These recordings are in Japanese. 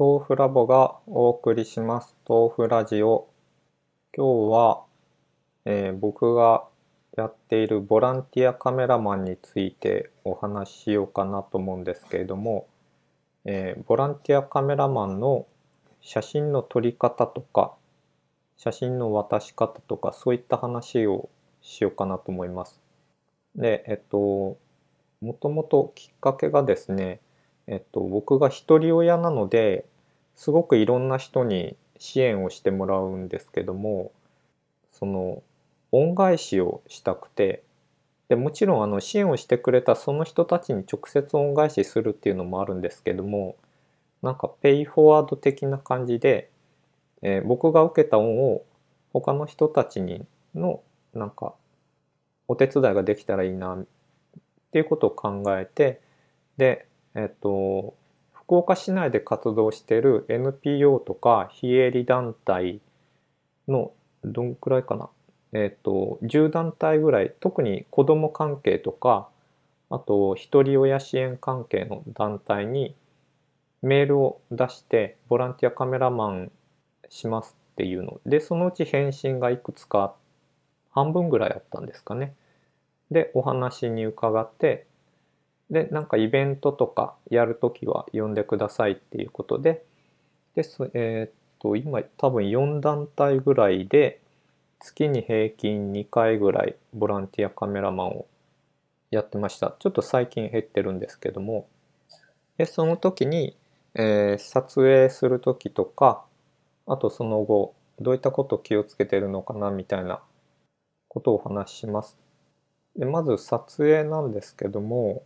豆腐ラボがお送りします豆腐ラジオ今日は、えー僕がやっているボランティアカメラマンについてお話ししようかなと思うんですけれども、えーボランティアカメラマンの写真の撮り方とか写真の渡し方とかそういった話をしようかなと思います。で、えっと、もともときっかけがですね、えっと、僕が一人親なのですごくいろんな人に支援をしてもらうんですけどもその恩返しをしたくてでもちろんあの支援をしてくれたその人たちに直接恩返しするっていうのもあるんですけどもなんかペイフォワード的な感じで、えー僕が受けた恩を他の人たちにのなんかお手伝いができたらいいなっていうことを考えてでえっと福岡市内で活動している NPO とか非営利団体のどんくらいかな？えっと10団体ぐらい特に子ども関係とかあと一人親支援関係の団体にメールを出してボランティアカメラマンしますっていうのでそのうち返信がいくつか半分ぐらいあったんですかね。でお話に伺ってでなんかイベントとかやるときは呼んでくださいっていうことで。でえーっと今多分4団体ぐらいで月に平均2回ぐらいボランティアカメラマンをやってました。ちょっと最近減ってるんですけども。でその時に、えー撮影する時とかあとその後どういったことを気をつけてるのかなみたいなことをお話しします。でまず撮影なんですけども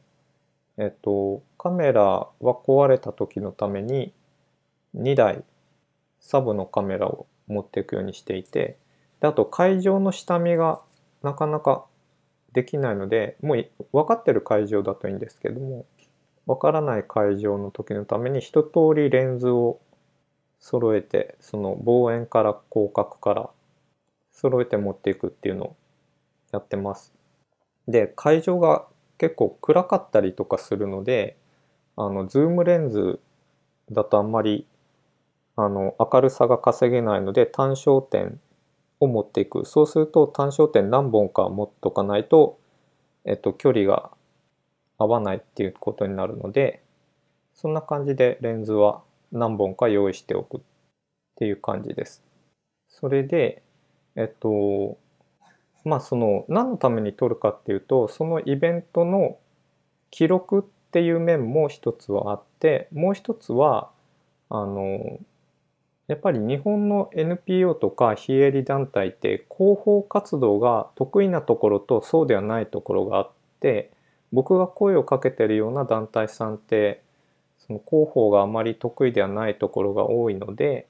えっと、カメラは壊れた時のために2台サブのカメラを持っていくようにしていてであと会場の下見がなかなかできないのでもう分かってる会場だといいんですけども分からない会場の時のために一通りレンズを揃えてその望遠から広角から揃えて持っていくっていうのをやってます。で会場が結構暗かったりとかするのであのズームレンズだとあんまりあの明るさが稼げないので単焦点を持っていくそうすると単焦点何本か持っとかないと、えっと、距離が合わないっていうことになるのでそんな感じでレンズは何本か用意しておくっていう感じです。それでえっとまあその何のために撮るかっていうとそのイベントの記録っていう面も一つはあってもう一つはあのやっぱり日本の NPO とか非営利団体って広報活動が得意なところとそうではないところがあって僕が声をかけてるような団体さんってその広報があまり得意ではないところが多いので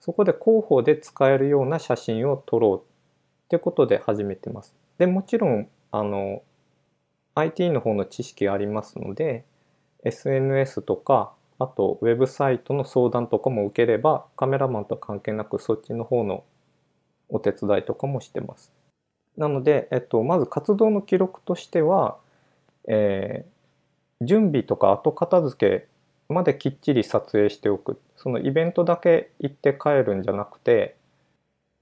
そこで広報で使えるような写真を撮ろうってことで始めてます。でもちろんあの IT の方の知識ありますので SNS とかあとウェブサイトの相談とかも受ければカメラマンと関係なくそっちの方のお手伝いとかもしてます。なので、えっと、まず活動の記録としては、えー準備とか後片付けまできっちり撮影しておくそのイベントだけ行って帰るんじゃなくて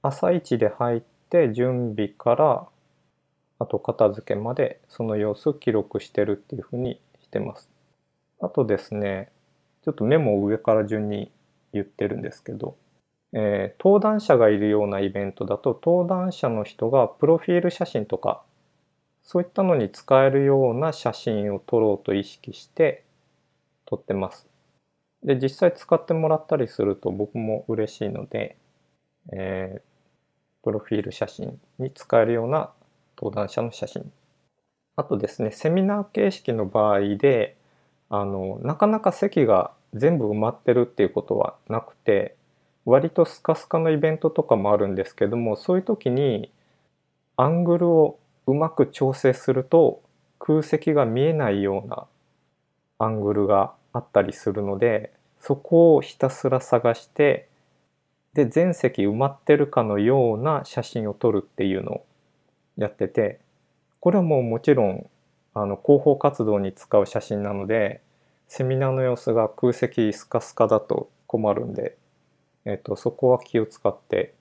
朝一で入っって準備から後片付けまでその様子を記録してるっていうふうにしてます。あとですねちょっとメモを上から順に言ってるんですけど、えー登壇者がいるようなイベントだと登壇者の人がプロフィール写真とかそういったのに使えるような写真を撮ろうと意識して撮ってます。で実際使ってもらったりすると僕も嬉しいので、えープロフィール写真に使えるような登壇者の写真。あとですね、セミナー形式の場合で、あの、なかなか席が全部埋まってるっていうことはなくて、割とスカスカのイベントとかもあるんですけども、そういう時にアングルをうまく調整すると空席が見えないようなアングルがあったりするので、そこをひたすら探して、で全席埋まってるかのような写真を撮るっていうのをやっててこれはもうもちろんあの広報活動に使う写真なのでセミナーの様子が空席スカスカだと困るんで、えっと、そこは気を使って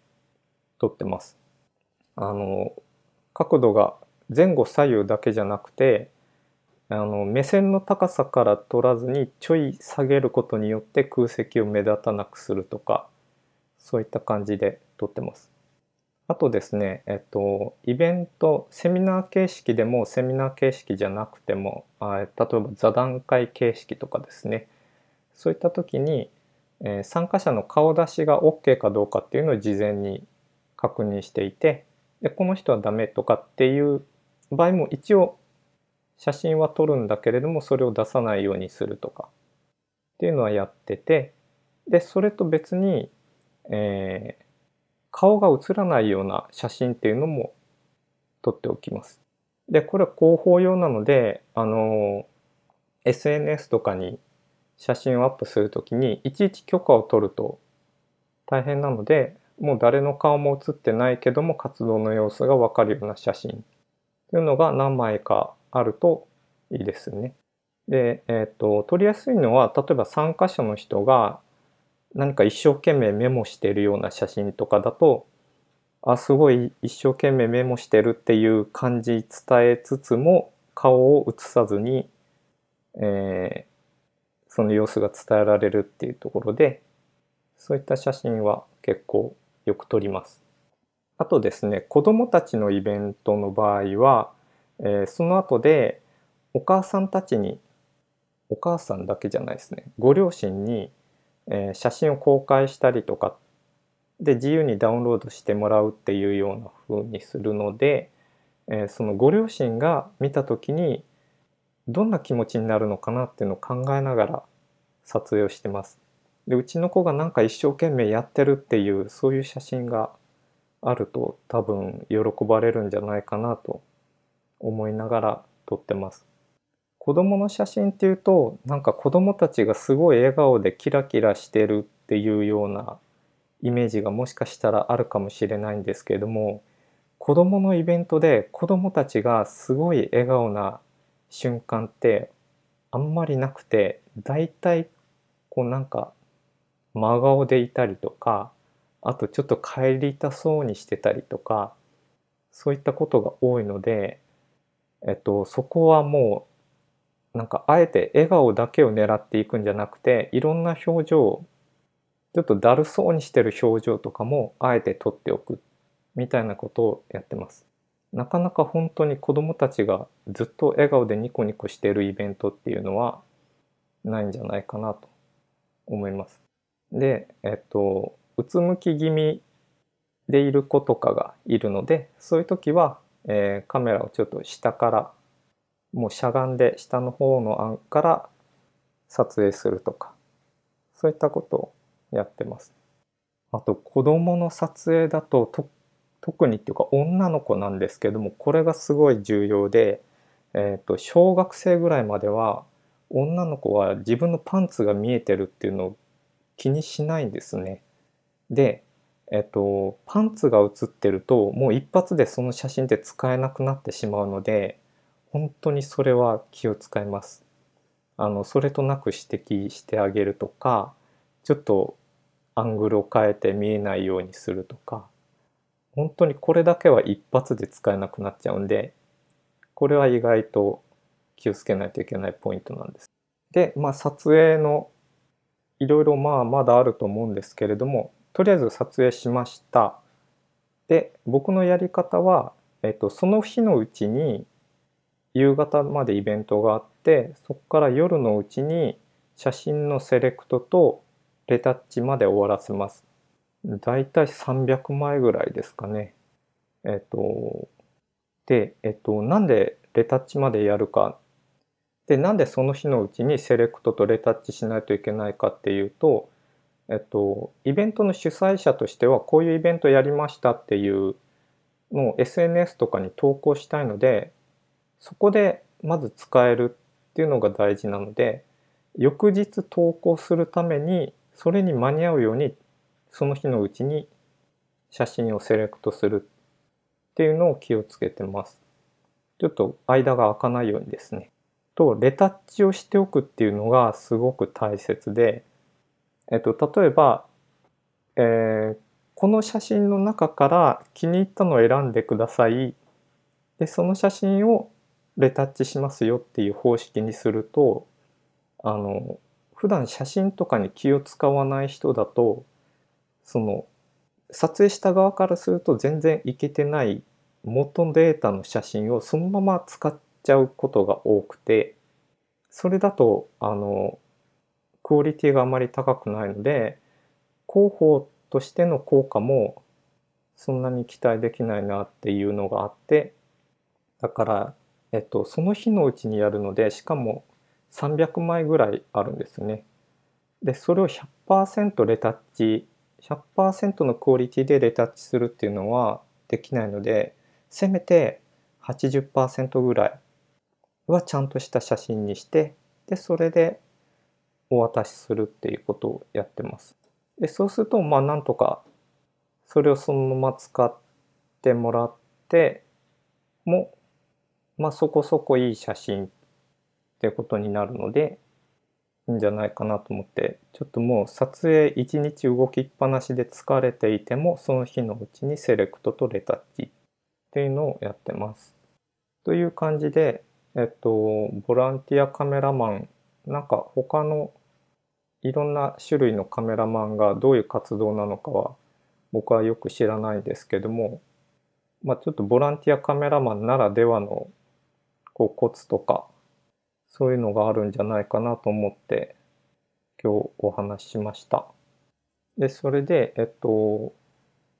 撮ってます。あの角度が前後左右だけじゃなくてあの目線の高さから撮らずにちょい下げることによって空席を目立たなくするとかそういった感じで撮ってます。あとですね、えっと、イベント、セミナー形式でもセミナー形式じゃなくても、あ例えば座談会形式とかですね、そういった時に、えー、参加者の顔出しが OK かどうかっていうのを事前に確認していて、でこの人はダメとかっていう場合も一応写真は撮るんだけれどもそれを出さないようにするとかっていうのはやっててでそれと別に、えー、顔が映らないような写真っていうのも撮っておきます。でこれは広報用なのであの SNS とかに写真をアップするときにいちいち許可を取ると大変なのでもう誰の顔も写ってないけども活動の様子がわかるような写真というのが何枚かあるといいですね。で、えっ、ー、と、撮りやすいのは、例えば参加者の人が何か一生懸命メモしてるような写真とかだと、あ、すごい一生懸命メモしてるっていう感じ伝えつつも、顔を写さずに、えー、その様子が伝えられるっていうところで、そういった写真は結構よく撮ります。あとですね、子供たちのイベントの場合は、えー、その後でお母さんたちに、お母さんだけじゃないですね、ご両親に、えー、写真を公開したりとかで自由にダウンロードしてもらうっていうような風にするので、えー、そのご両親が見た時にどんな気持ちになるのかなっていうのを考えながら撮影をしてます。でうちの子がなんか一生懸命やってるっていうそういう写真があると多分喜ばれるんじゃないかなと思いながら撮ってます。子供の写真っていうとなんか子供たちがすごい笑顔でキラキラしてるっていうようなイメージがもしかしたらあるかもしれないんですけれども子供のイベントで子供たちがすごい笑顔な瞬間ってあんまりなくて大体こうなんか真顔でいたりとかあとちょっと帰りたそうにしてたりとかそういったことが多いので、えっと、そこはもうなんかあえて笑顔だけを狙っていくんじゃなくていろんな表情ちょっとだるそうにしてる表情とかもあえて撮っておくみたいなことをやってます。なかなか本当に子どもたちがずっと笑顔でニコニコしてるイベントっていうのはないんじゃないかなと思います。で、えっと、うつむき気味でいる子とかがいるので、そういう時は、えー、カメラをちょっと下から、もうしゃがんで下の方の案から撮影するとか、そういったことをやってます。あと、子供の撮影だと、特にっていうか女の子なんですけども、これがすごい重要で、え、ー、と、小学生ぐらいまでは、女の子は自分のパンツが見えてるっていうのを気にしないんですね。で、えっと、パンツが写ってるともう一発でその写真って使えなくなってしまうので本当にそれは気を使います。あのそれとなく指摘してあげるとかちょっとアングルを変えて見えないようにするとか本当にこれだけは一発で使えなくなっちゃうんでこれは意外と気をつけないといけないポイントなんです。で、まあ、撮影のいろいろまあまだあると思うんですけれどもとりあえず撮影しましたで僕のやり方は、えっと、その日のうちに夕方までイベントがあってそこから夜のうちに写真のセレクトとレタッチまで終わらせます。だいたい300枚ぐらいですかね。えっと、で、えっと、なんでレタッチまでやるかでなんでその日のうちにセレクトとレタッチしないといけないかっていうと、えっと、イベントの主催者としてはこういうイベントやりましたっていうのを SNS とかに投稿したいのでそこでまず使えるっていうのが大事なので翌日投稿するためにそれに間に合うようにその日のうちに写真をセレクトするっていうのを気をつけてます。ちょっと間が空かないようにですね。とレタッチをしておくっていうのがすごく大切でえっと、例えば、えーこの写真の中から気に入ったのを選んでください。で、その写真をレタッチしますよっていう方式にすると、あの、普段写真とかに気を使わない人だと、その、撮影した側からすると全然いけてない元データの写真をそのまま使っちゃうことが多くて、それだと、あの、クオリティがあまり高くないので、広報としての効果もそんなに期待できないなっていうのがあってだから、えっと、その日のうちにやるのでしかも300枚ぐらいあるんですね。でそれを100%レタッチ100%のクオリティでレタッチするっていうのはできないのでせめて80%ぐらいはちゃんとした写真にしてでそれでお渡しするっていうことをやってます。でそうするとまあなんとかそれをそのまま使ってもらってもまあそこそこいい写真ってことになるのでいいんじゃないかなと思ってちょっともう撮影一日動きっぱなしで疲れていてもその日のうちにセレクトとレタッチっていうのをやってます。という感じでえっとボランティアカメラマンなんか他のいろんな種類のカメラマンがどういう活動なのかは僕はよく知らないですけども、まあ、ちょっとボランティアカメラマンならではのこうコツとかそういうのがあるんじゃないかなと思って今日お話ししました。でそれでえっと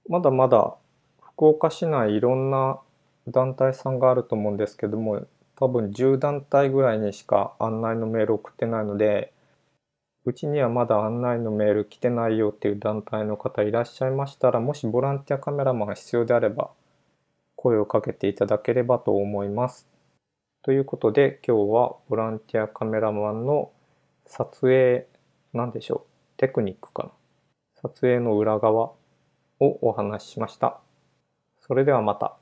まだまだ福岡市内いろんな団体さんがあると思うんですけども多分10団体ぐらいにしか案内のメール送ってないのでうちにはまだ案内のメール来てないよっていう団体の方いらっしゃいましたらもしボランティアカメラマンが必要であれば声をかけていただければと思います。ということで今日はボランティアカメラマンの撮影なんでしょうテクニックかな撮影の裏側をお話ししました。それではまた。